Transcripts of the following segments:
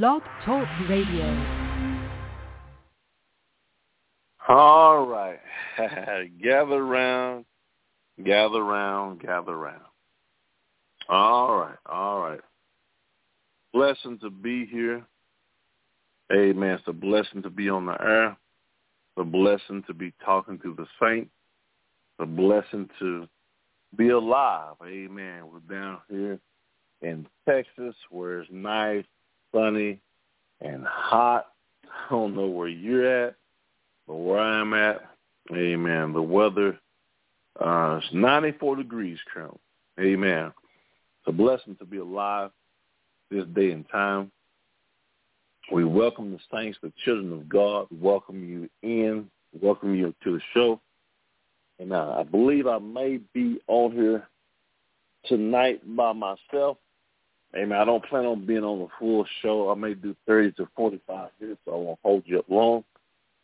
Blog Talk Radio. All right. gather around, gather around, gather around. All right, all right. Blessing to be here. Amen. It's a blessing to be on the air. It's a blessing to be talking to the saints. It's a blessing to be alive. Amen. We're down here in Texas where it's nice, sunny, and hot. I don't know where you're at, but where I'm at, amen, the weather uh, is 94 degrees currently. Amen. It's a blessing to be alive this day and time. We welcome the saints, the children of God. We welcome you in, welcome you to the show. And uh, I believe I may be on here tonight by myself. Amen. I don't plan on being on the full show. I may do 30 to 45 minutes, so I won't hold you up long.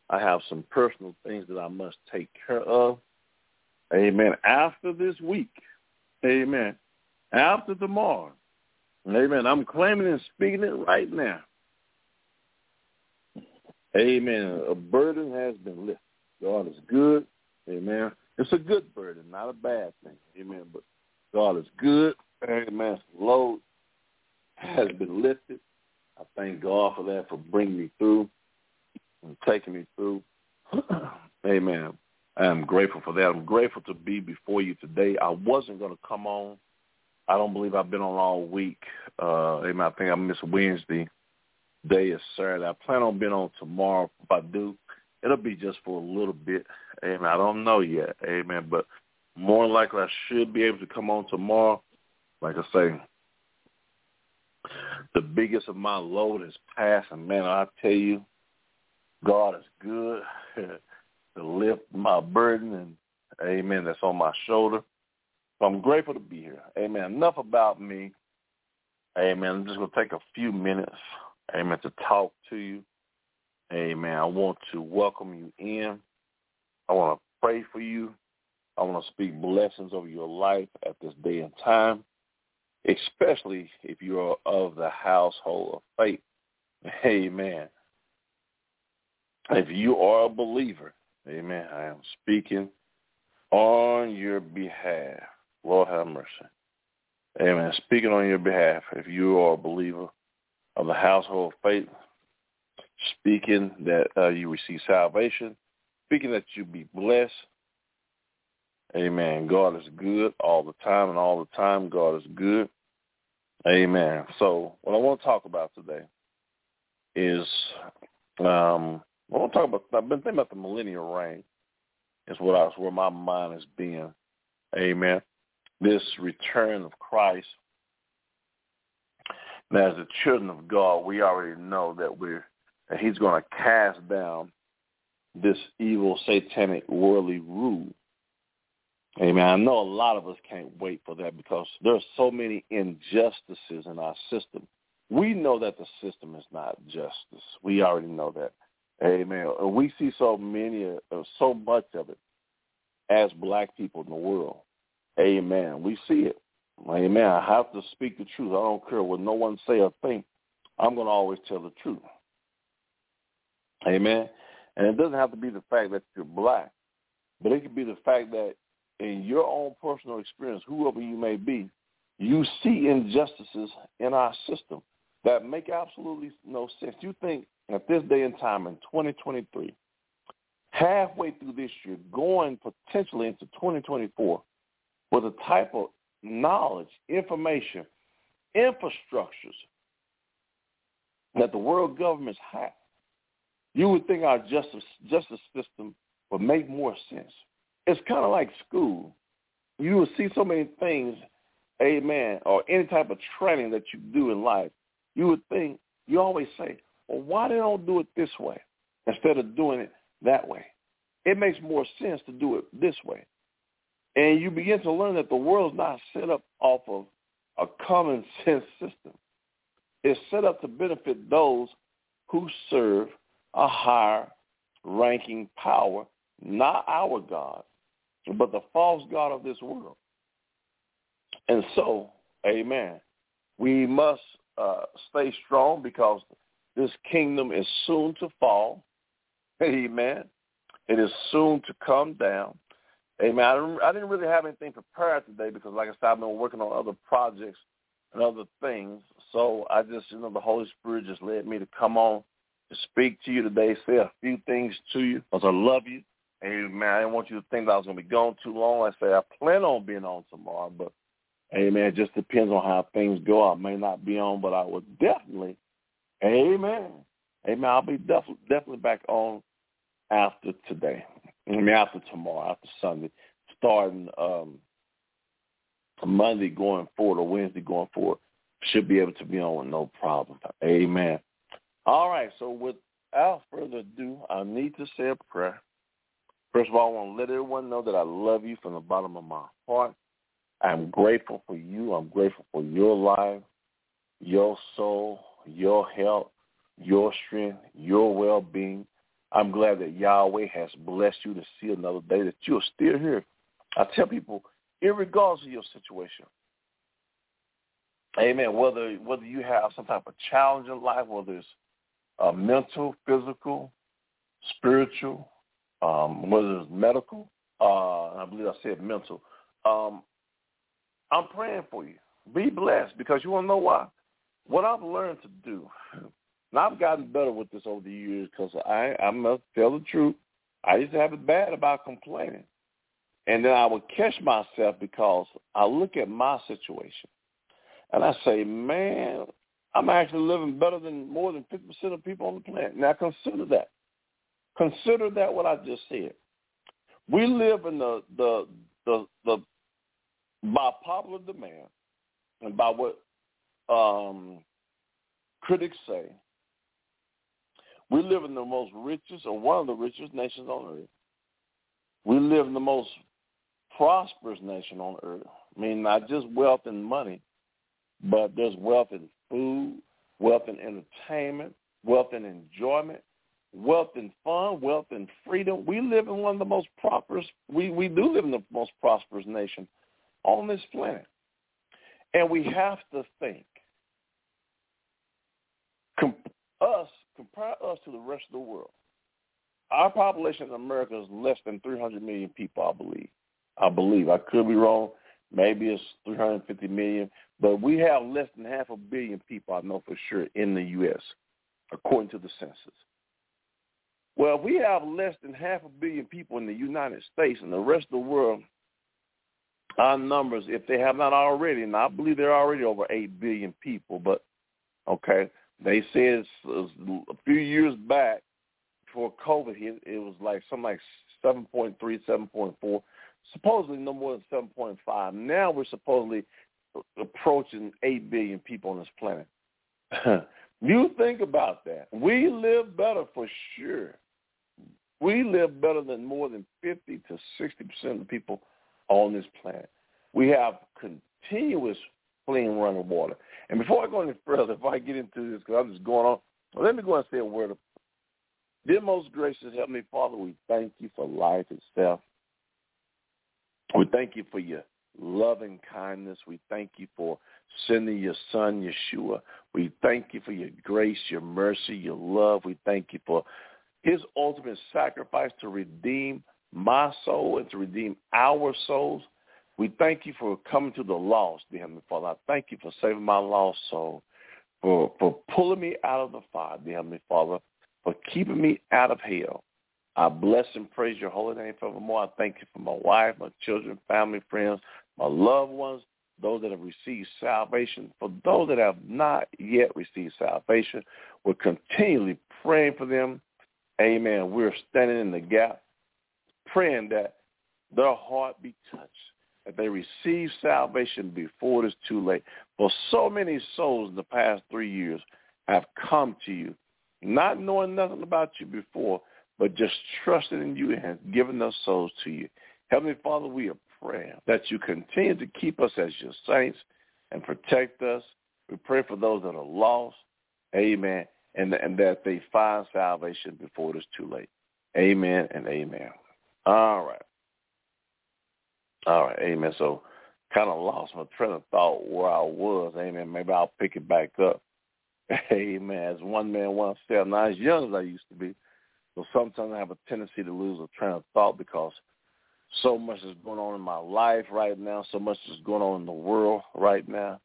I have some personal things that I must take care of. Amen. After this week, amen. After tomorrow, amen. I'm claiming and speaking it right now. Amen. A burden has been lifted. God is good. Amen. It's a good burden, not a bad thing. Amen. But God is good. Amen. Load has been lifted. I thank God for that, for bringing me through and taking me through. Amen. I am grateful for that. I'm grateful to be before you today. I wasn't going to come on. I don't believe I've been on all week. Uh, amen. I think I missed Wednesday. Day is Saturday. I plan on being on tomorrow. If I do, it'll be just for a little bit. Amen. I don't know yet. Amen. But more likely I should be able to come on tomorrow. Like I say, the biggest of my load is past, and man, I tell you, God is good to lift my burden, and Amen. That's on my shoulder. So I'm grateful to be here. Amen. Enough about me. Amen. I'm just going to take a few minutes, amen, to talk to you. Amen. I want to welcome you in. I want to pray for you. I want to speak blessings over your life at this day and time especially if you are of the household of faith. Amen. If you are a believer, amen, I am speaking on your behalf. Lord have mercy. Amen. Speaking on your behalf, if you are a believer of the household of faith, speaking that uh, you receive salvation, speaking that you be blessed. Amen. God is good all the time, and all the time God is good. Amen. So what I want to talk about today is um, I want to talk about. I've been thinking about the millennial reign. Is what I was where my mind has been. Amen. This return of Christ. Now, as the children of God, we already know that we're that He's going to cast down this evil, satanic, worldly rule Amen. I know a lot of us can't wait for that because there are so many injustices in our system. We know that the system is not justice. We already know that. Amen. We see so many, so much of it as black people in the world. Amen. We see it. Amen. I have to speak the truth. I don't care what no one say or think. I'm going to always tell the truth. Amen. And it doesn't have to be the fact that you're black, but it could be the fact that in your own personal experience, whoever you may be, you see injustices in our system that make absolutely no sense. You think at this day and time in 2023, halfway through this year, going potentially into 2024, with the type of knowledge, information, infrastructures that the world governments have, you would think our justice justice system would make more sense it's kind of like school. You will see so many things, amen, or any type of training that you do in life. You would think, you always say, well, why they don't do it this way instead of doing it that way? It makes more sense to do it this way. And you begin to learn that the world is not set up off of a common sense system. It's set up to benefit those who serve a higher ranking power, not our God, but the false God of this world. And so, amen, we must uh, stay strong because this kingdom is soon to fall. Amen. It is soon to come down. Amen. I I didn't really have anything prepared today because, like I said, I've been working on other projects and other things. So I just, you know, the Holy Spirit just led me to come on to speak to you today, say a few things to you because I love you. Amen. I didn't want you to think that I was going to be gone too long. I say I plan on being on tomorrow, but amen, it just depends on how things go. I may not be on, but I will definitely, amen, amen, I'll be definitely, definitely back on after today. I mean, after tomorrow, after Sunday, starting um, Monday going forward or Wednesday going forward, should be able to be on with no problem. Amen. All right, so without further ado, I need to say a prayer. First of all, I want to let everyone know that I love you from the bottom of my heart. I'm grateful for you. I'm grateful for your life, your soul, your health, your strength, your well-being. I'm glad that Yahweh has blessed you to see another day, that you're still here. I tell people, regardless of your situation, amen, whether whether you have some type of challenge in life, whether it's uh, mental, physical, spiritual, um, whether it's medical, uh, I believe I said mental, um, I'm praying for you. Be blessed because you want to know why? What I've learned to do, and I've gotten better with this over the years because I, I must tell the truth. I used to have it bad about complaining. And then I would catch myself because I look at my situation and I say, man, I'm actually living better than more than 50% of people on the planet. Now consider that. Consider that what I just said. We live in the the the, the by popular demand and by what um, critics say, we live in the most richest or one of the richest nations on earth. We live in the most prosperous nation on earth. I mean, not just wealth and money, but there's wealth in food, wealth in entertainment, wealth in enjoyment, wealth and fun, wealth and freedom. We live in one of the most prosperous, we, we do live in the most prosperous nation on this planet. And we have to think, com- us, compare us to the rest of the world. Our population in America is less than 300 million people, I believe. I believe. I could be wrong. Maybe it's 350 million. But we have less than half a billion people, I know for sure, in the U.S., according to the census. Well, if we have less than half a billion people in the United States and the rest of the world, our numbers, if they have not already, and I believe they're already over 8 billion people, but, okay, they said a few years back, before COVID hit, it was like something like 7.3, 7.4, supposedly no more than 7.5. Now we're supposedly approaching 8 billion people on this planet. you think about that. We live better for sure. We live better than more than 50 to 60% of the people on this planet. We have continuous clean running water. And before I go any further, if I get into this, because I'm just going on, well, let me go and say a word of Dear most gracious Heavenly Father, we thank you for life itself. We thank you for your loving kindness. We thank you for sending your son, Yeshua. We thank you for your grace, your mercy, your love. We thank you for his ultimate sacrifice to redeem my soul and to redeem our souls. We thank you for coming to the lost, dear Heavenly Father. I thank you for saving my lost soul, for, for pulling me out of the fire, dear Heavenly Father, for keeping me out of hell. I bless and praise your holy name forevermore. I thank you for my wife, my children, family, friends, my loved ones, those that have received salvation. For those that have not yet received salvation, we're continually praying for them. Amen. We're standing in the gap, praying that their heart be touched, that they receive salvation before it is too late. For so many souls in the past three years have come to you, not knowing nothing about you before, but just trusting in you and giving their souls to you. Heavenly Father, we are praying that you continue to keep us as your saints and protect us. We pray for those that are lost. Amen. And, and that they find salvation before it is too late. Amen and amen. All right. All right. Amen. So kind of lost my train of thought where I was. Amen. Maybe I'll pick it back up. Amen. As one man once said, I'm not as young as I used to be, but sometimes I have a tendency to lose a train of thought because so much is going on in my life right now, so much is going on in the world right now.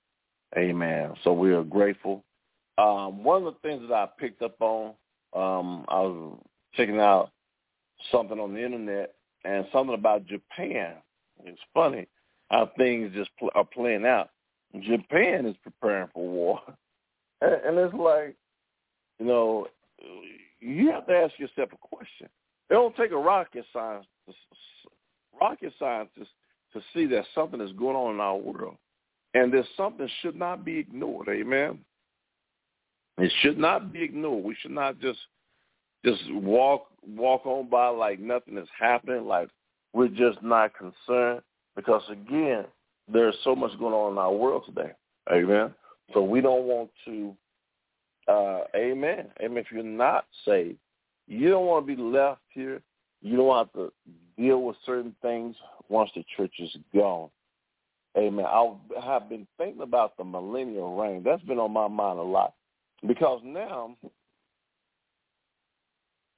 Amen. So we are grateful. Um, one of the things that I picked up on, um, I was checking out something on the internet and something about Japan. It's funny how things just pl- are playing out. Japan is preparing for war, and, and it's like, you know, you have to ask yourself a question. It don't take a rocket science, rocket scientist, to see that something is going on in our world, and there's something should not be ignored. Amen. It should not be ignored. We should not just just walk walk on by like nothing is happening, like we're just not concerned. Because again, there's so much going on in our world today. Amen. So we don't want to uh amen. Amen. If you're not saved, you don't want to be left here. You don't have to deal with certain things once the church is gone. Amen. I have been thinking about the millennial reign. That's been on my mind a lot. Because now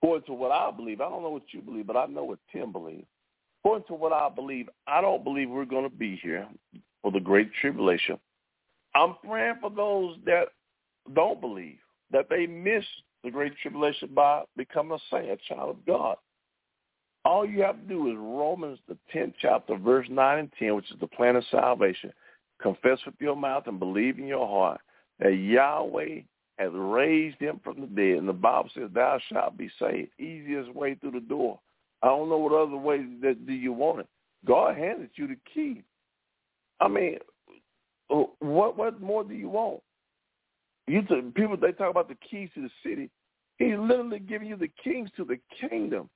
According to what I believe, I don't know what you believe, but I know what Tim believes. According to what I believe, I don't believe we're going to be here for the great tribulation. I'm praying for those that don't believe, that they miss the great tribulation by becoming a saint, a child of God. All you have to do is Romans, the 10th chapter, verse 9 and 10, which is the plan of salvation. Confess with your mouth and believe in your heart that Yahweh has raised him from the dead. And the Bible says, thou shalt be saved. Easiest way through the door. I don't know what other way that do you want it. God handed you the key. I mean, uh, what what more do you want? You t- people they talk about the keys to the city. He's literally giving you the keys to the kingdom.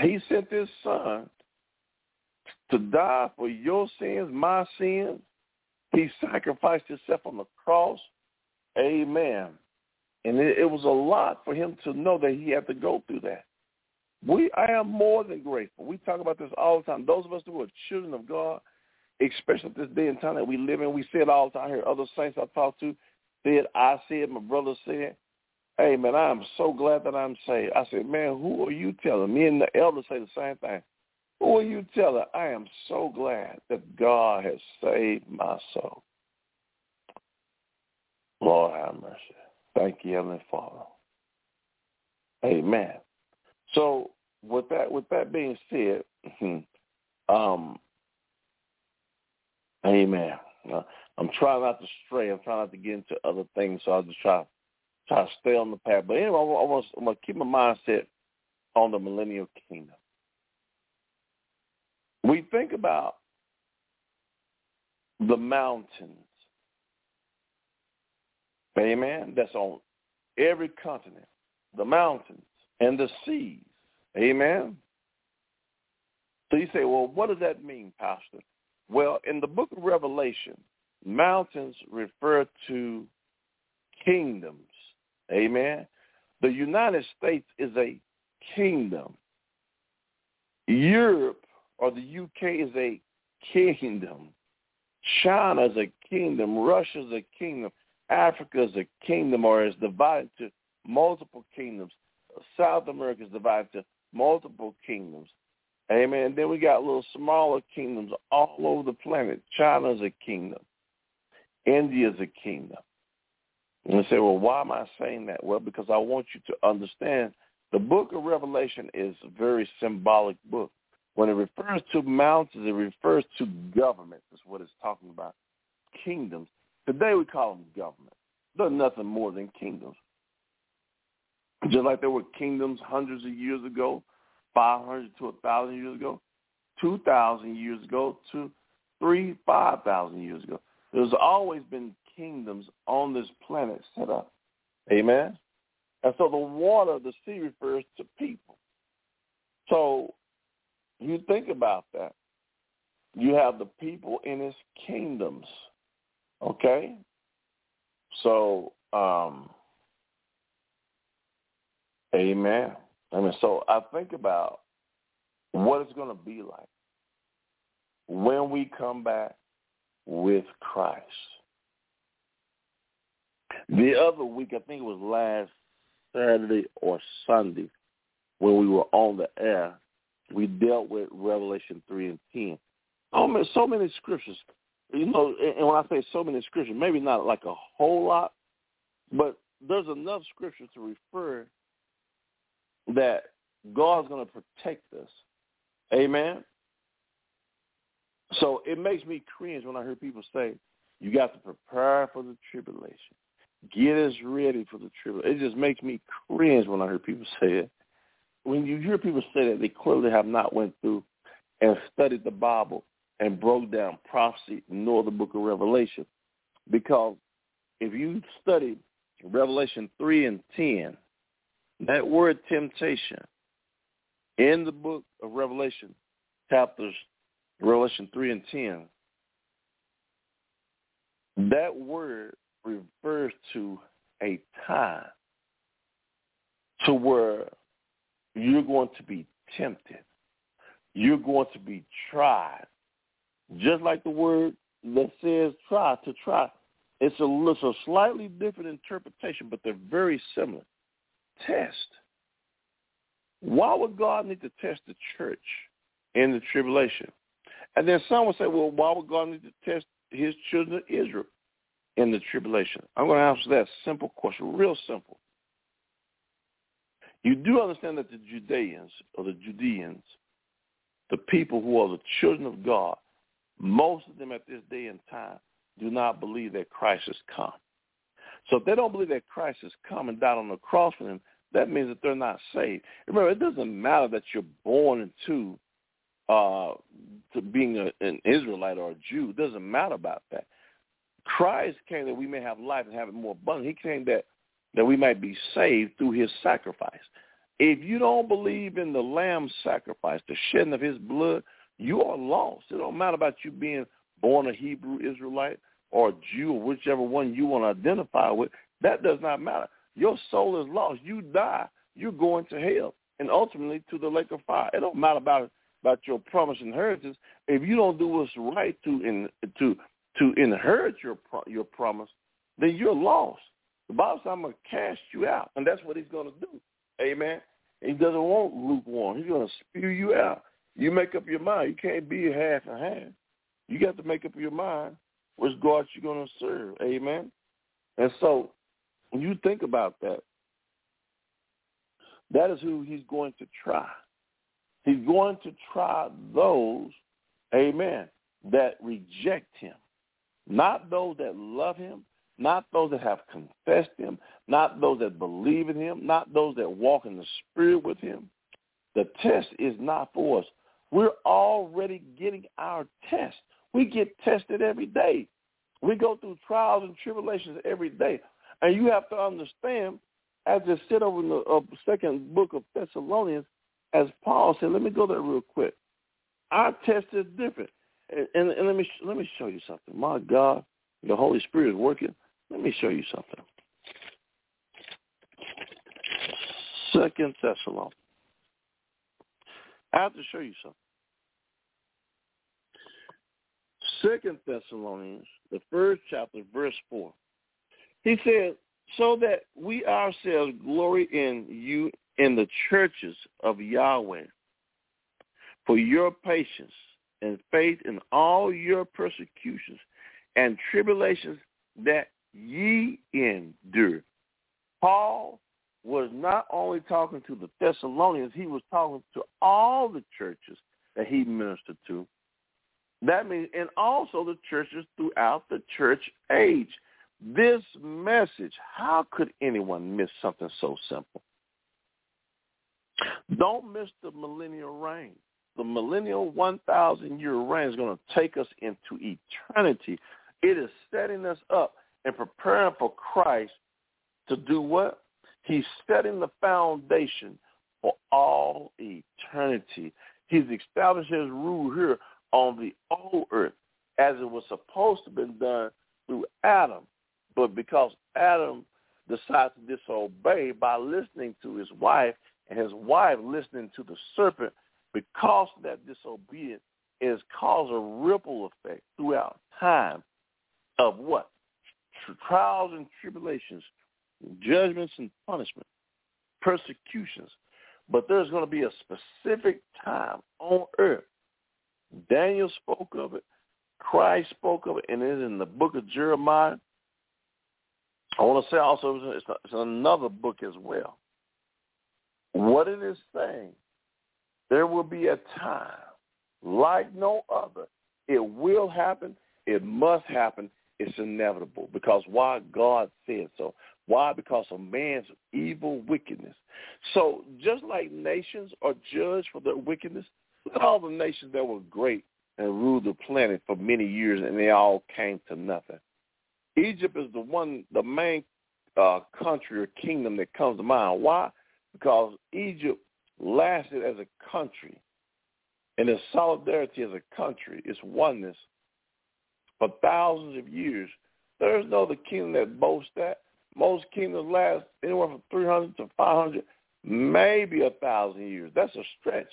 He sent his son to die for your sins, my sins. He sacrificed himself on the cross Amen. And it, it was a lot for him to know that he had to go through that. We, I am more than grateful. We talk about this all the time. Those of us who are children of God, especially at this day and time that we live in, we say it all the time here. Other saints I talk to said, I said, my brother said, hey, man, I am so glad that I'm saved. I said, man, who are you telling? Me and the elders say the same thing. Who are you telling? I am so glad that God has saved my soul. Lord have mercy. Thank you, Heavenly Father. Amen. So with that with that being said, um, Amen. Uh, I'm trying not to stray. I'm trying not to get into other things, so I'll just try try to stay on the path. But anyway, I want, I'm going to keep my mindset on the millennial kingdom. We think about the mountains Amen. That's on every continent, the mountains and the seas. Amen. So you say, well, what does that mean, Pastor? Well, in the book of Revelation, mountains refer to kingdoms. Amen. The United States is a kingdom. Europe or the UK is a kingdom. China is a kingdom. Russia is a kingdom. Africa is a kingdom or is divided to multiple kingdoms. South America is divided to multiple kingdoms. Amen. And then we got little smaller kingdoms all over the planet. China is a kingdom. India is a kingdom. And you say, well, why am I saying that? Well, because I want you to understand the book of Revelation is a very symbolic book. When it refers to mountains, it refers to governments. is what it's talking about. Kingdoms. Today we call them government. They're nothing more than kingdoms. Just like there were kingdoms hundreds of years ago, 500 to 1,000 years ago, 2,000 years ago to 3, 5,000 years ago. There's always been kingdoms on this planet set up. Amen? And so the water, of the sea refers to people. So you think about that. You have the people in his kingdoms. Okay? So, um, amen. I mean, so I think about what it's going to be like when we come back with Christ. The other week, I think it was last Saturday or Sunday, when we were on the air, we dealt with Revelation 3 and 10. Oh, man, so many scriptures. You know, and when I say so many scriptures, maybe not like a whole lot, but there's enough scripture to refer that God's going to protect us. Amen. So it makes me cringe when I hear people say, you got to prepare for the tribulation. Get us ready for the tribulation. It just makes me cringe when I hear people say it. When you hear people say that, they clearly have not went through and studied the Bible and broke down prophecy nor the book of Revelation. Because if you study Revelation 3 and 10, that word temptation in the book of Revelation, chapters Revelation 3 and 10, that word refers to a time to where you're going to be tempted. You're going to be tried. Just like the word that says try, to try. It's a, it's a slightly different interpretation, but they're very similar. Test. Why would God need to test the church in the tribulation? And then some would say, well, why would God need to test his children of Israel in the tribulation? I'm going to answer that simple question, real simple. You do understand that the Judeans or the Judeans, the people who are the children of God, most of them at this day and time do not believe that Christ has come. So if they don't believe that Christ has come and died on the cross for them, that means that they're not saved. Remember, it doesn't matter that you're born into uh, to being a, an Israelite or a Jew. It doesn't matter about that. Christ came that we may have life and have it more abundant. He came that that we might be saved through his sacrifice. If you don't believe in the lamb's sacrifice, the shedding of his blood, you are lost. It don't matter about you being born a Hebrew Israelite or a Jew or whichever one you want to identify with. That does not matter. Your soul is lost. You die. You're going to hell and ultimately to the lake of fire. It don't matter about about your promised inheritance. If you don't do what's right to in, to to inherit your your promise, then you're lost. The Bible says, "I'm going to cast you out," and that's what He's going to do. Amen. He doesn't want lukewarm. He's going to spew you out. You make up your mind. You can't be half and half. You got to make up your mind which God you're going to serve. Amen. And so, when you think about that, that is who He's going to try. He's going to try those, amen, that reject him. Not those that love him, not those that have confessed him, not those that believe in him, not those that walk in the spirit with him. The test is not for us. We're already getting our test. We get tested every day. We go through trials and tribulations every day. And you have to understand, as it said over in the uh, second book of Thessalonians, as Paul said, let me go there real quick. Our test is different. And, and, and let me let me show you something. My God, the Holy Spirit is working. Let me show you something. Second Thessalonians. I have to show you something. Second Thessalonians, the first chapter, verse four. He says, so that we ourselves glory in you in the churches of Yahweh for your patience and faith in all your persecutions and tribulations that ye endure. Paul was not only talking to the Thessalonians, he was talking to all the churches that he ministered to. That means, and also the churches throughout the church age. This message, how could anyone miss something so simple? Don't miss the millennial reign. The millennial 1,000-year reign is going to take us into eternity. It is setting us up and preparing for Christ to do what? He's setting the foundation for all eternity. He's established his rule here on the old earth as it was supposed to have been done through Adam. But because Adam decided to disobey by listening to his wife, and his wife listening to the serpent because that disobedience is caused a ripple effect throughout time of what? trials and tribulations, judgments and punishment, persecutions. But there's going to be a specific time on earth. Daniel spoke of it. Christ spoke of it, and it's in the book of Jeremiah. I want to say also it's another book as well. What it is saying, there will be a time like no other. It will happen. It must happen. It's inevitable because why God said so. Why? Because of man's evil wickedness. So just like nations are judged for their wickedness, look at all the nations that were great and ruled the planet for many years and they all came to nothing. Egypt is the one, the main uh, country or kingdom that comes to mind. Why? Because Egypt lasted as a country and its solidarity as a country, its oneness for thousands of years. There is no other kingdom that boasts that. Most kingdoms last anywhere from 300 to 500, maybe a thousand years. That's a stretch.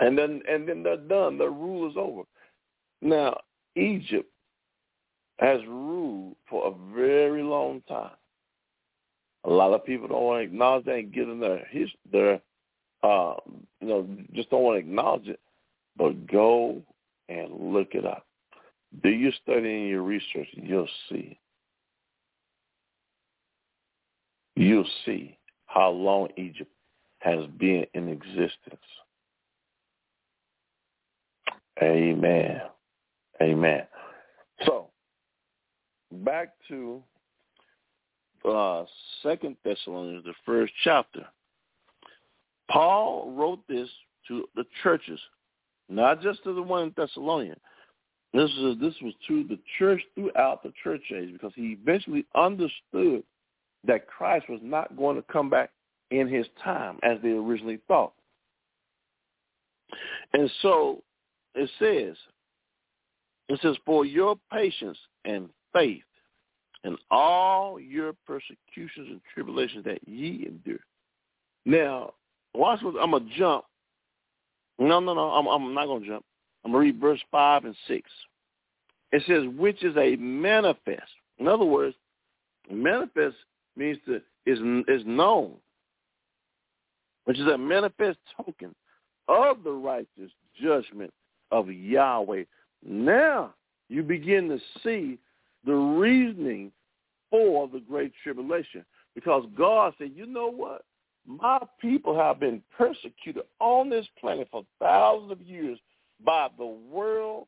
And then, and then they're done. Their rule is over. Now, Egypt has ruled for a very long time. A lot of people don't want to acknowledge that and give them their history, their uh you know, just don't want to acknowledge it. But go and look it up. Do your study and your research and you'll see. You'll see how long Egypt has been in existence. Amen. Amen. So back to uh, Second Thessalonians, the first chapter. Paul wrote this to the churches, not just to the one in Thessalonica. This is this was to the church throughout the church age because he eventually understood that Christ was not going to come back in his time as they originally thought. And so it says, it says, for your patience and faith and all your persecutions and tribulations that ye endure. Now, watch what I'm gonna jump. No, no, no, I'm, I'm not gonna jump. I'm gonna read verse five and six. It says, which is a manifest. In other words, manifest means to is is known, which is a manifest token of the righteous judgment of Yahweh. Now you begin to see the reasoning for the great tribulation. Because God said, you know what? My people have been persecuted on this planet for thousands of years by the world,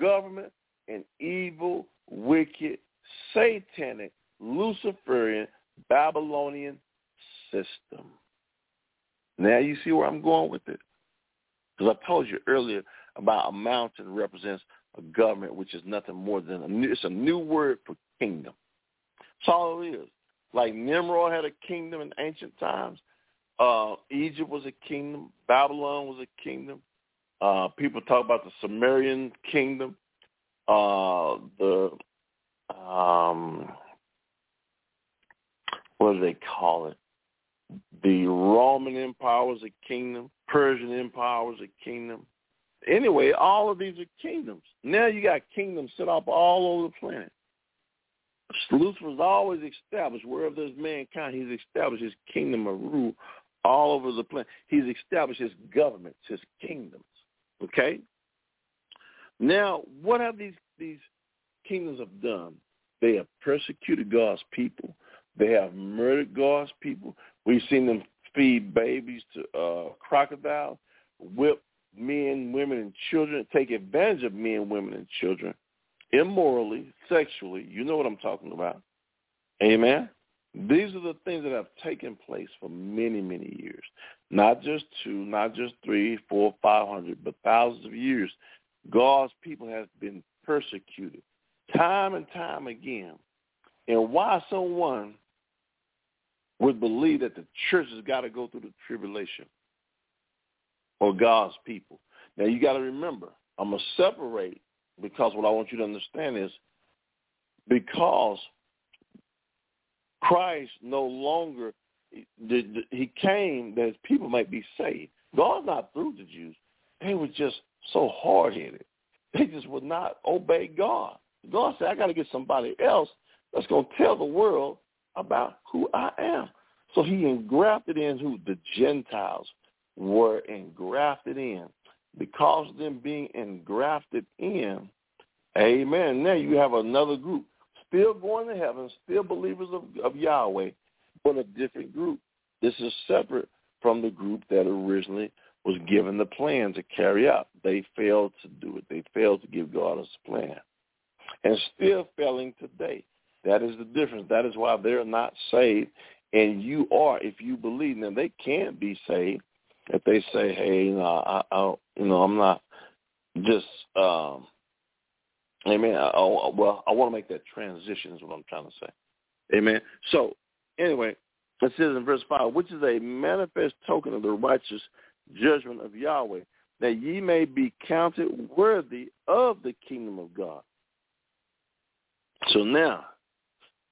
government, and evil, wicked, satanic, Luciferian, Babylonian system. Now you see where I'm going with it. Because I told you earlier about a mountain represents a government, which is nothing more than a new, it's a new word for kingdom. That's all it is. Like Nimrod had a kingdom in ancient times. Uh, Egypt was a kingdom. Babylon was a kingdom. Uh, people talk about the Sumerian kingdom. Uh, the um, what do they call it? The Roman Empire was a kingdom. Persian Empire was a kingdom. Anyway, all of these are kingdoms. Now you got kingdoms set up all over the planet. Lucifer's always established wherever there's mankind, he's established his kingdom of rule all over the planet. He's established his governments, his kingdoms. Okay? Now, what have these these kingdoms have done? They have persecuted God's people. They have murdered God's people. We've seen them feed babies to uh, crocodiles, whip men, women, and children, take advantage of men, women, and children immorally, sexually. You know what I'm talking about. Amen. These are the things that have taken place for many, many years. Not just two, not just three, four, five hundred, but thousands of years. God's people have been persecuted time and time again. And why someone would believe that the church has got to go through the tribulation or God's people. Now you got to remember, I'm going to separate because what I want you to understand is because Christ no longer, he came that his people might be saved. God's not through the Jews. They were just so hard-headed. They just would not obey God. God said, I got to get somebody else that's going to tell the world about who I am. So he engrafted in who the Gentiles were engrafted in. Because of them being engrafted in, amen. Now you have another group still going to heaven, still believers of, of Yahweh, but a different group. This is separate from the group that originally was given the plan to carry out. They failed to do it. They failed to give God a plan. And still failing today. That is the difference. That is why they're not saved. And you are if you believe. Now they can't be saved if they say, "Hey, you know, I, I you know, I'm not just, um, amen." I, I, well, I want to make that transition. Is what I'm trying to say. Amen. So, anyway, it says in verse five, which is a manifest token of the righteous judgment of Yahweh, that ye may be counted worthy of the kingdom of God. So now,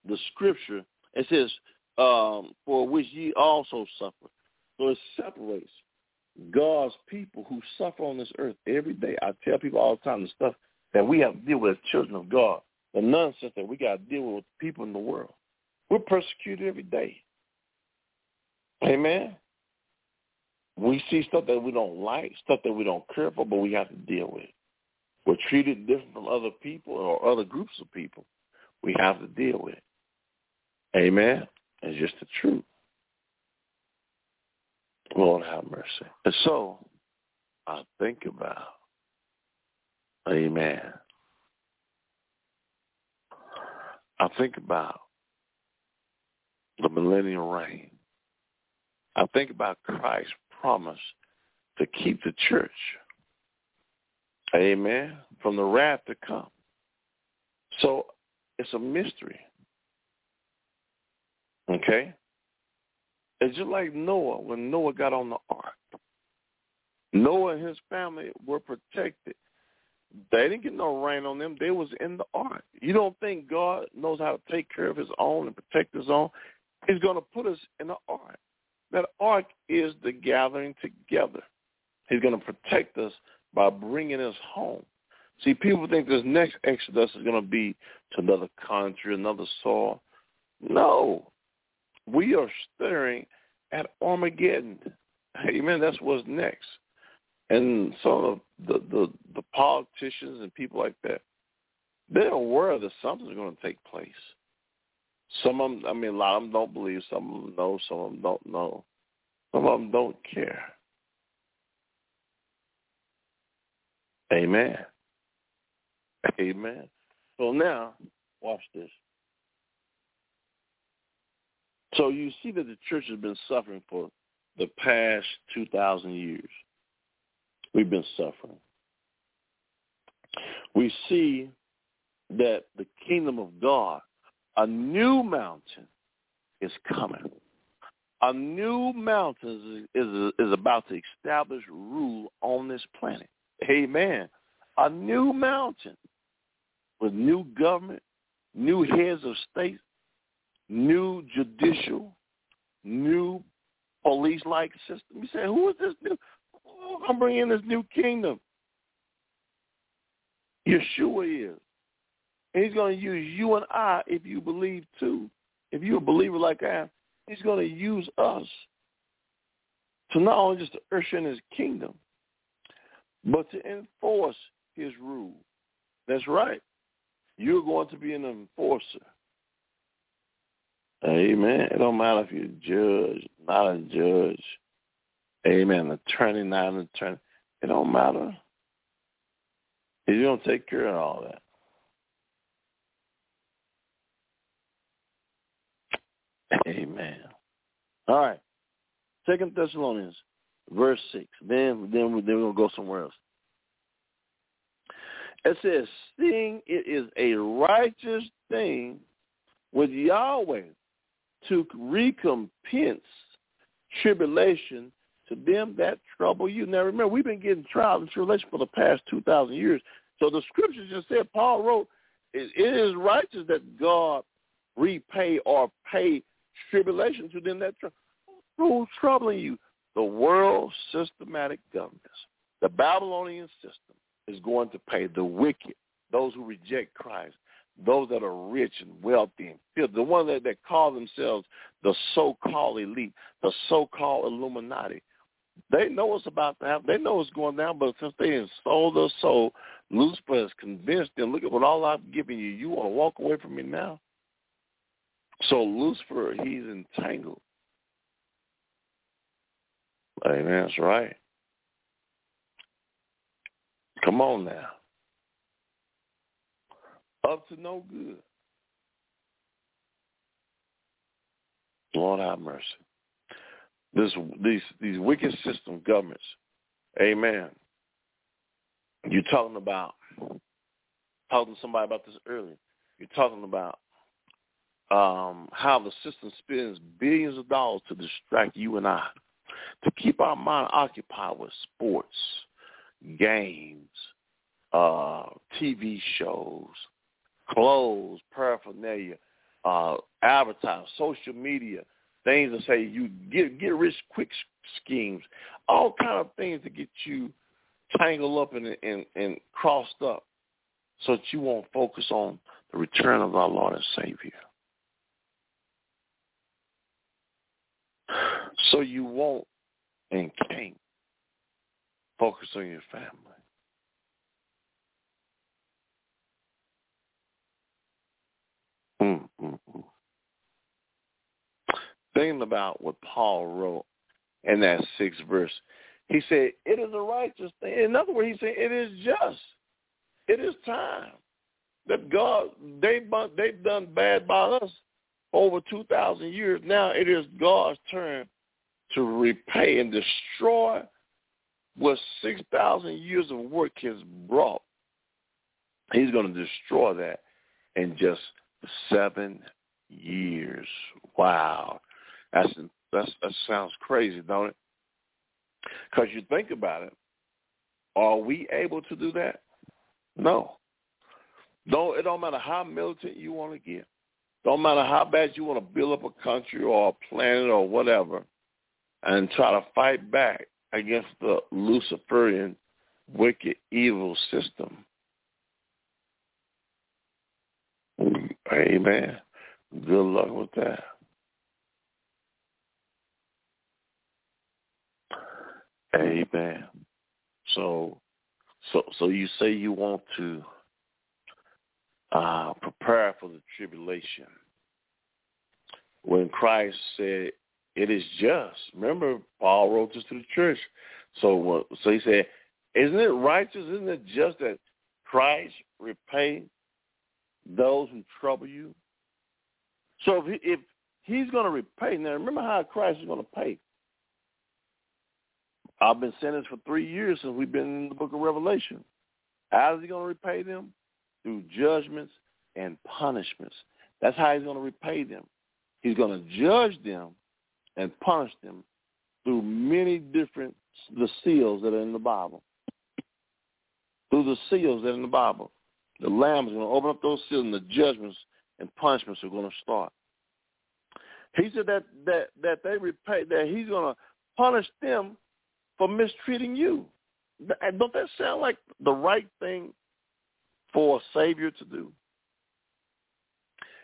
the scripture, it says, um, for which ye also suffer. So it separates God's people who suffer on this earth every day. I tell people all the time the stuff that we have to deal with as children of God, the nonsense that we got to deal with people in the world. We're persecuted every day. Amen. We see stuff that we don't like, stuff that we don't care for, but we have to deal with. We're treated different from other people or other groups of people. We have to deal with it. Amen. It's just the truth. Lord have mercy. And so I think about, amen. I think about the millennial reign. I think about Christ's promise to keep the church. Amen. From the wrath to come. So it's a mystery. Okay? It's just like Noah when Noah got on the ark. Noah and his family were protected. They didn't get no rain on them. They was in the ark. You don't think God knows how to take care of his own and protect his own? He's going to put us in the ark. That ark is the gathering together. He's going to protect us by bringing us home. See, people think this next exodus is going to be to another country, another soil. No. We are staring at Armageddon. Amen. That's what's next. And some of the, the, the politicians and people like that, they're aware that something's going to take place. Some of them, I mean, a lot of them don't believe. Some of them know. Some of them don't know. Some of them don't care. Amen. Amen. So now, watch this. So you see that the church has been suffering for the past 2,000 years. We've been suffering. We see that the kingdom of God, a new mountain is coming. A new mountain is, is, is about to establish rule on this planet. Amen. A new mountain with new government, new heads of state, new judicial, new police-like system. You say, who is this new? Oh, I'm bringing this new kingdom. Yeshua is. And he's going to use you and I if you believe too. If you're a believer like I am, he's going to use us to not only just to usher in his kingdom, but to enforce his rule. That's right. You're going to be an enforcer. Amen. It don't matter if you're a judge, not a judge. Amen. Attorney, not an attorney. It don't matter. He's going to take care of all that. Amen. All right. Second Thessalonians, verse six. Then, then, then we're gonna go somewhere else. It says, "Seeing it is a righteous thing with Yahweh to recompense tribulation to them that trouble you. Now remember, we've been getting trials and tribulation for the past 2,000 years. So the scriptures just said, Paul wrote, it is righteous that God repay or pay tribulation to them that trouble. Troubling you? The world systematic governments. The Babylonian system is going to pay the wicked, those who reject Christ. Those that are rich and wealthy and filthy, the ones that, that call themselves the so-called elite, the so-called Illuminati. They know what's about to happen. They know what's going down, but since they sold their soul, Lucifer has convinced them, look at what all I've given you. You want to walk away from me now? So Lucifer, he's entangled. Amen. That's right. Come on now. Up to no good. Lord have mercy. This these these wicked system governments. Amen. You're talking about talking to somebody about this earlier. You're talking about um, how the system spends billions of dollars to distract you and I, to keep our mind occupied with sports, games, uh, TV shows, clothes, paraphernalia, uh, social media, things that say you get get rich quick schemes, all kind of things to get you tangled up and and, and crossed up, so that you won't focus on the return of our Lord and Savior. So you won't and can't focus on your family. Mm-hmm. Thinking about what Paul wrote in that sixth verse, he said, it is a righteous thing. In other words, he said, it is just. It is time that God, they, they've done bad by us over 2,000 years. Now it is God's turn to repay and destroy what 6,000 years of work has brought. He's going to destroy that in just seven years. Wow. That's, that's, that sounds crazy, don't it? Because you think about it, are we able to do that? No. No, it don't matter how militant you want to get. Don't matter how bad you want to build up a country or a planet or whatever and try to fight back against the Luciferian wicked evil system. Amen. Good luck with that. Amen. So, so, so you say you want to uh, prepare for the tribulation. When Christ said, "It is just." Remember, Paul wrote this to the church. So, so he said, "Isn't it righteous? Isn't it just that Christ repay those who trouble you?" So if, he, if he's going to repay, now remember how Christ is going to pay. I've been sentenced for three years since we've been in the book of Revelation. How is he going to repay them? Through judgments and punishments. That's how he's going to repay them. He's going to judge them and punish them through many different the seals that are in the Bible. Through the seals that are in the Bible. The Lamb is going to open up those seals and the judgments and punishments are going to start. He said that that that they repay that he's going to punish them for mistreating you. Don't that sound like the right thing for a savior to do?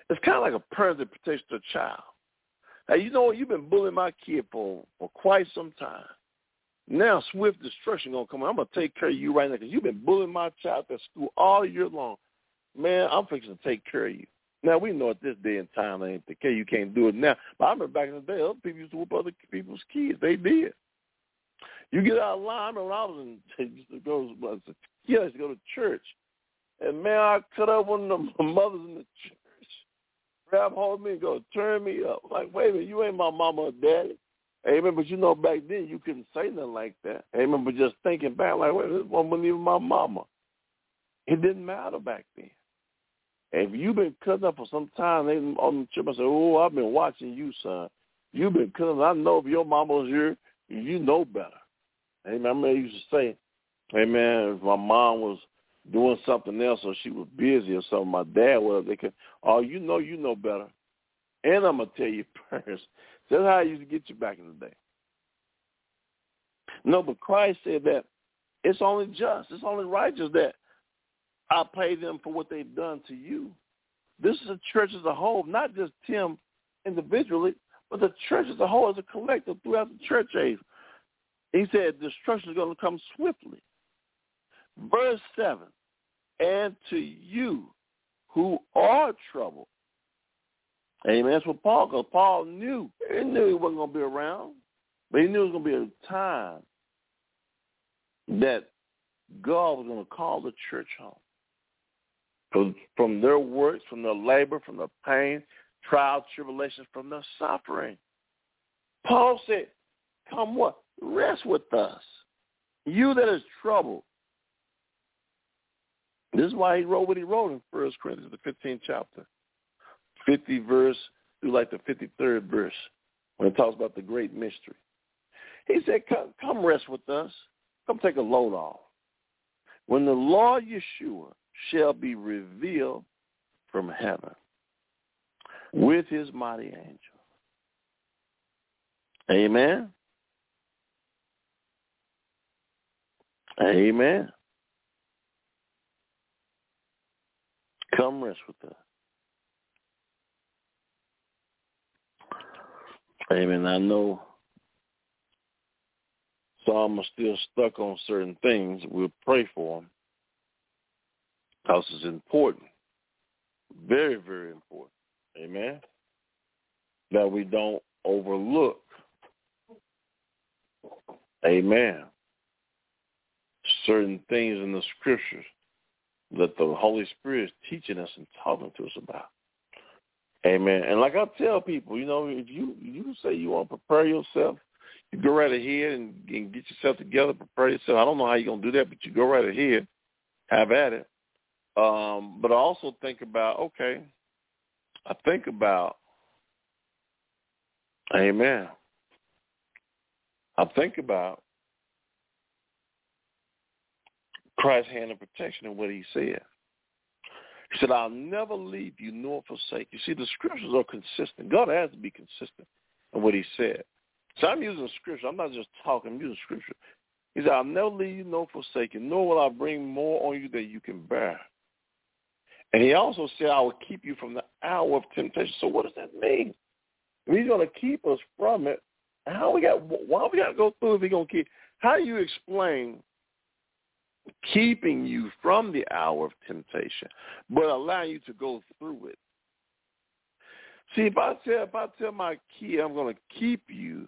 It's kind of like a parent that protects their child. Now, you know what? You've been bullying my kid for, for quite some time. Now swift destruction to come. I'm to take care of you right now because you've been bullying my child at school all year long. Man, I'm fixing to take care of you. Now, we know at this day and time, ain't the case. You can't do it now. But I remember back in the day, other people used to whoop other people's kids. They did. You get out of line when I was in, used to go, yeah, I used to go to church. And man, I cut up one of the mothers in the church. Grab hold of me and go, turn me up. Like, wait a minute, you ain't my mama or daddy. Amen. But you know, back then you couldn't say nothing like that. Amen. But just thinking back, like, wait, this wasn't even my mama. It didn't matter back then. If you've been cutting up for some time, they on the trip, I say, oh, I've been watching you, son. You've been cutting. I know if your mama was here, you know better. Amen. I remember I used to say, man, if my mom was doing something else or she was busy or something, my dad was, they could, oh, you know, you know better. And I'm going to tell you first, that's how I used to get you back in the day. No, but Christ said that it's only just, it's only righteous that I pay them for what they've done to you. This is a church as a whole, not just Tim individually, but the church as a whole, as a collective throughout the church age. He said destruction is going to come swiftly. Verse 7, and to you who are troubled. Amen. That's what Paul, because Paul knew. He knew he wasn't going to be around, but he knew it was going to be a time that God was going to call the church home. From, from their works, from their labor, from their pain, trials, tribulations, from their suffering. Paul said, come what? Rest with us. You that is troubled. This is why he wrote what he wrote in First Corinthians, the 15th chapter. 50 verse through like the 53rd verse when it talks about the great mystery. He said, come, come rest with us. Come take a load off. When the Lord Yeshua shall be revealed from heaven with his mighty angel. Amen. Amen. Come rest with us. Amen. I know some are still stuck on certain things. We'll pray for them because it's important. Very, very important. Amen. That we don't overlook. Amen. Certain things in the scriptures that the Holy Spirit is teaching us and talking to us about. Amen. And like I tell people, you know, if you you say you want to prepare yourself, you go right ahead and, and get yourself together, prepare yourself. I don't know how you're gonna do that, but you go right ahead, have at it. Um, but I also think about okay, I think about Amen. I think about Christ's hand of protection and what he said. He said, I'll never leave you nor forsake you. See, the scriptures are consistent. God has to be consistent in what he said. So I'm using scripture. I'm not just talking. I'm using scripture. He said, I'll never leave you nor forsake you, nor will I bring more on you than you can bear. And he also said, I will keep you from the hour of temptation. So what does that mean? If he's going to keep us from it, how we got, why we got to go through if he's going to keep, how do you explain keeping you from the hour of temptation, but allowing you to go through it. See, if I tell if I tell my kid I'm going to keep you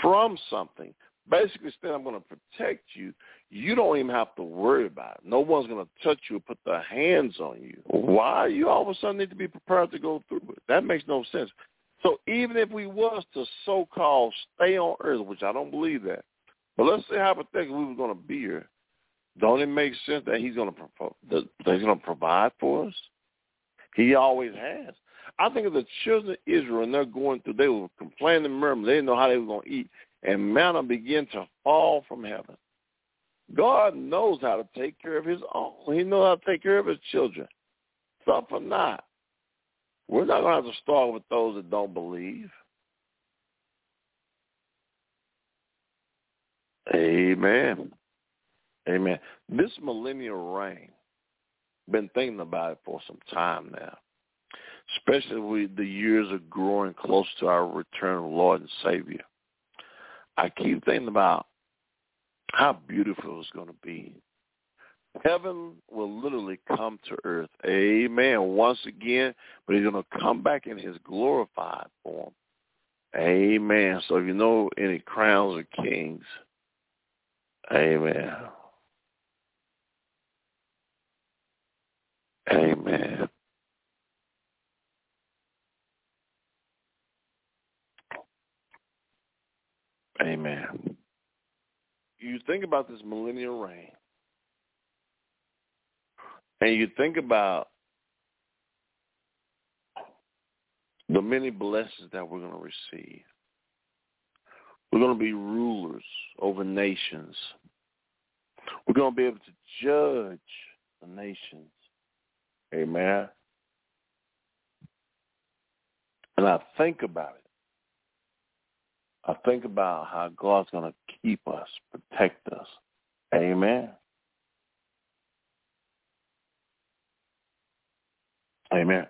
from something, basically saying I'm going to protect you, you don't even have to worry about it. No one's going to touch you or put their hands on you. Why you all of a sudden need to be prepared to go through it? That makes no sense. So even if we was to so-called stay on earth, which I don't believe that, but let's say hypothetically we were going to be here don't it make sense that he's going to that he's going to provide for us? He always has. I think of the children of Israel, and they're going through. They were complaining and murmuring. They didn't know how they were going to eat, and manna began to fall from heaven. God knows how to take care of his own. He knows how to take care of his children. Suffer not. We're not going to have to start with those that don't believe. Amen. Amen. This millennial reign, been thinking about it for some time now, especially with the years are growing close to our return of Lord and Savior. I keep thinking about how beautiful it's going to be. Heaven will literally come to earth. Amen. Once again, but he's going to come back in his glorified form. Amen. So if you know any crowns or kings, amen. Amen. Amen. You think about this millennial reign, and you think about the many blessings that we're going to receive. We're going to be rulers over nations. We're going to be able to judge the nations. Amen. And I think about it. I think about how God's going to keep us, protect us. Amen. Amen.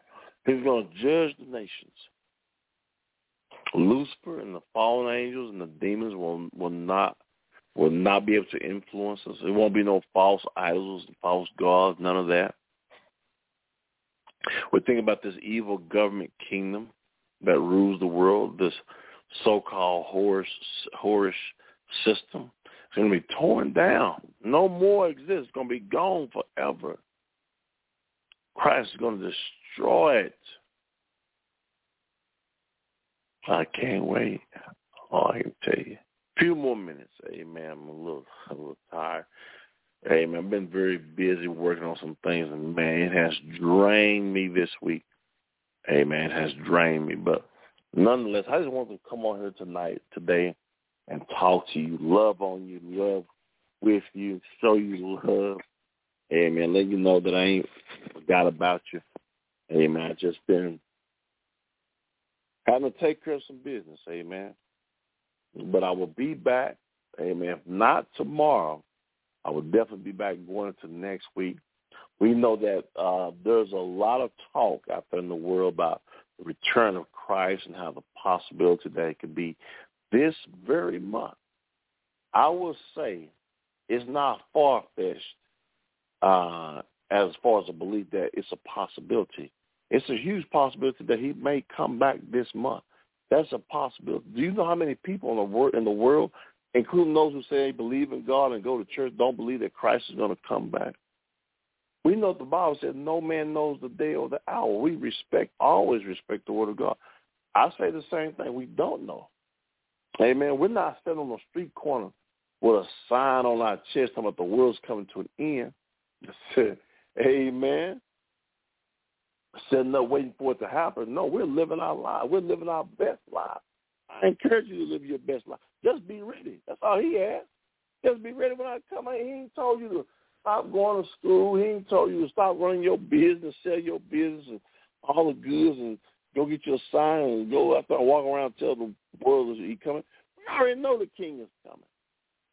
He's going to judge the nations. Lucifer and the fallen angels and the demons will will not will not be able to influence us. There won't be no false idols and false gods, none of that. We're thinking about this evil government kingdom that rules the world, this so-called whorish, whorish system. It's going to be torn down. No more exists. It's going to be gone forever. Christ is going to destroy it. I can't wait. All I can tell you. A few more minutes. Amen. I'm a little, a little tired. Amen. I've been very busy working on some things, and man, it has drained me this week. Amen. It has drained me, but nonetheless, I just wanted to come on here tonight, today, and talk to you, love on you, love with you, show you love. Amen. Let you know that I ain't forgot about you. Amen. I just been having to take care of some business. Amen. But I will be back. Amen. If not tomorrow, I will definitely be back going into next week. We know that uh, there's a lot of talk out there in the world about the return of Christ and how the possibility that it could be this very month. I will say it's not far-fetched uh, as far as a belief that it's a possibility. It's a huge possibility that he may come back this month. That's a possibility. Do you know how many people in the world, in the world, including those who say they believe in God and go to church, don't believe that Christ is going to come back? We know the Bible says no man knows the day or the hour. We respect, always respect the word of God. I say the same thing. We don't know. Amen. We're not sitting on a street corner with a sign on our chest talking about the world's coming to an end. Amen. Sitting up waiting for it to happen. No, we're living our life. We're living our best life. I encourage you to live your best life. Just be ready. That's all he asked. Just be ready when I come. He ain't told you to stop going to school. He ain't told you to stop running your business, sell your business and all the goods and go get your sign and go out there and walk around and tell the world that he's coming. We already know the king is coming.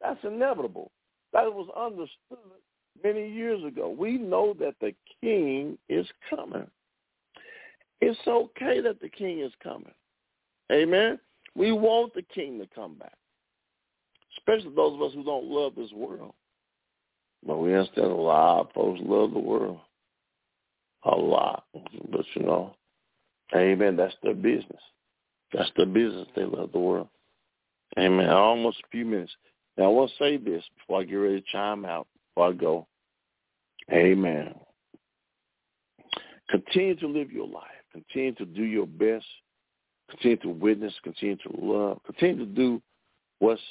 That's inevitable. That was understood many years ago. We know that the king is coming. It's okay that the king is coming. Amen. We want the king to come back, especially those of us who don't love this world. But we understand a lot of folks love the world. A lot. But, you know, amen, that's their business. That's their business. They love the world. Amen. Almost a few minutes. Now, I want to say this before I get ready to chime out, before I go. Amen. Continue to live your life. Continue to do your best. Continue to witness. Continue to love. Continue to do what's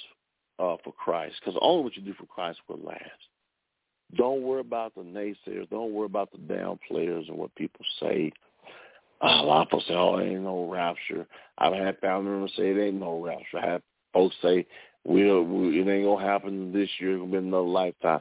uh, for Christ, because only what you do for Christ will last. Don't worry about the naysayers. Don't worry about the downplayers and what people say. a lot of folks say, "Oh, ain't no rapture." I've had family members say it ain't no rapture. I have folks say, "We'll, we, it ain't gonna happen this year. It's gonna be another lifetime."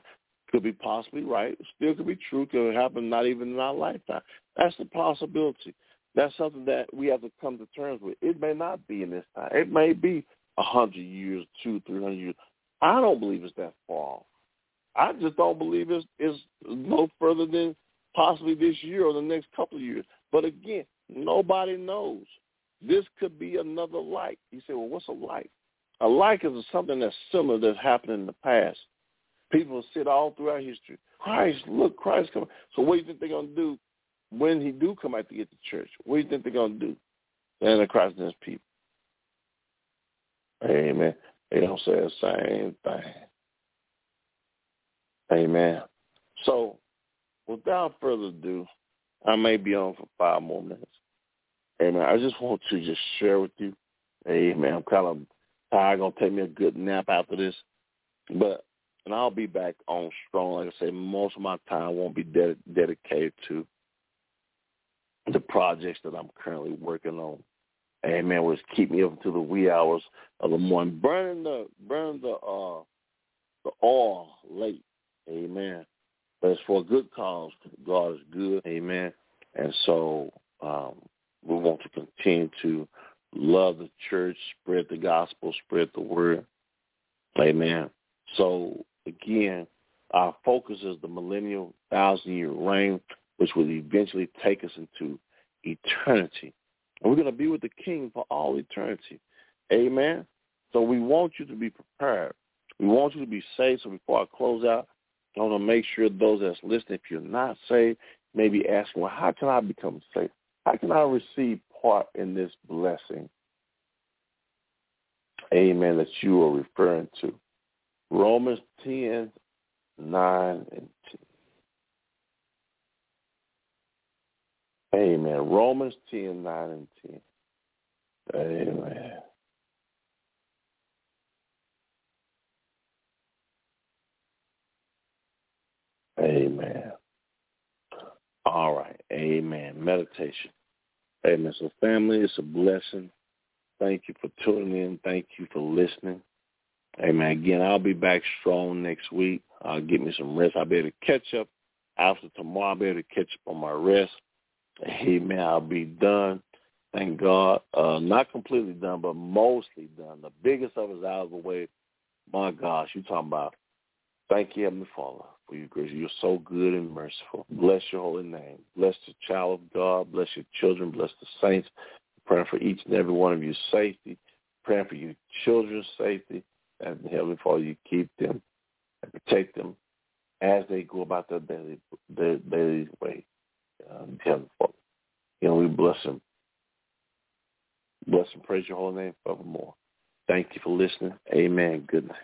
Could be possibly right. Still could be true. Could happen not even in our lifetime. That's the possibility. That's something that we have to come to terms with. It may not be in this time. It may be a hundred years, two, three hundred years. I don't believe it's that far. I just don't believe it's, it's no further than possibly this year or the next couple of years. But again, nobody knows. This could be another light. You say, well, what's a light? A light is something that's similar that's happened in the past. People sit all throughout history. Christ, look, Christ coming. So what do you think they're going to do when he do come out to get the church? What do you think they're to do? The Antichrist and his people. Amen. They don't say the same thing. Amen. So without further ado, I may be on for five more minutes. Amen. I just want to just share with you. Amen. I'm kind of tired. Gonna take me a good nap after this, but and I'll be back on strong. Like I say, most of my time won't be ded- dedicated to the projects that I'm currently working on. Amen. Which keep me up until the wee hours of the morning, burning the burning the uh the oil late. Amen. But it's for good cause. God is good. Amen. And so um, we want to continue to love the church, spread the gospel, spread the word. Amen. So again, our focus is the millennial thousand year reign. Which will eventually take us into eternity. And we're going to be with the King for all eternity. Amen. So we want you to be prepared. We want you to be saved. So before I close out, I want to make sure those that's listening, if you're not saved, maybe asking, well, how can I become saved? How can I receive part in this blessing? Amen, that you are referring to. Romans 10, 9, and 10. Amen. Romans 10, 9, and 10. Amen. Amen. All right. Amen. Meditation. Amen. So family, it's a blessing. Thank you for tuning in. Thank you for listening. Amen. Again, I'll be back strong next week. I'll get me some rest. I'll be able to catch up after tomorrow. I'll be able to catch up on my rest. Amen. I'll be done. Thank God. Uh, not completely done, but mostly done. The biggest of is out of the way. My gosh, you talking about. Thank you, Heavenly Father, for your grace. You're so good and merciful. Bless your holy name. Bless the child of God. Bless your children. Bless the saints. Praying for each and every one of you safety. Praying for your children's safety. And Heavenly Father, you keep them and protect them as they go about their daily, their daily way. Um, Father, you know, we bless him. Bless and praise your holy name forevermore. Thank you for listening. Amen. Good night.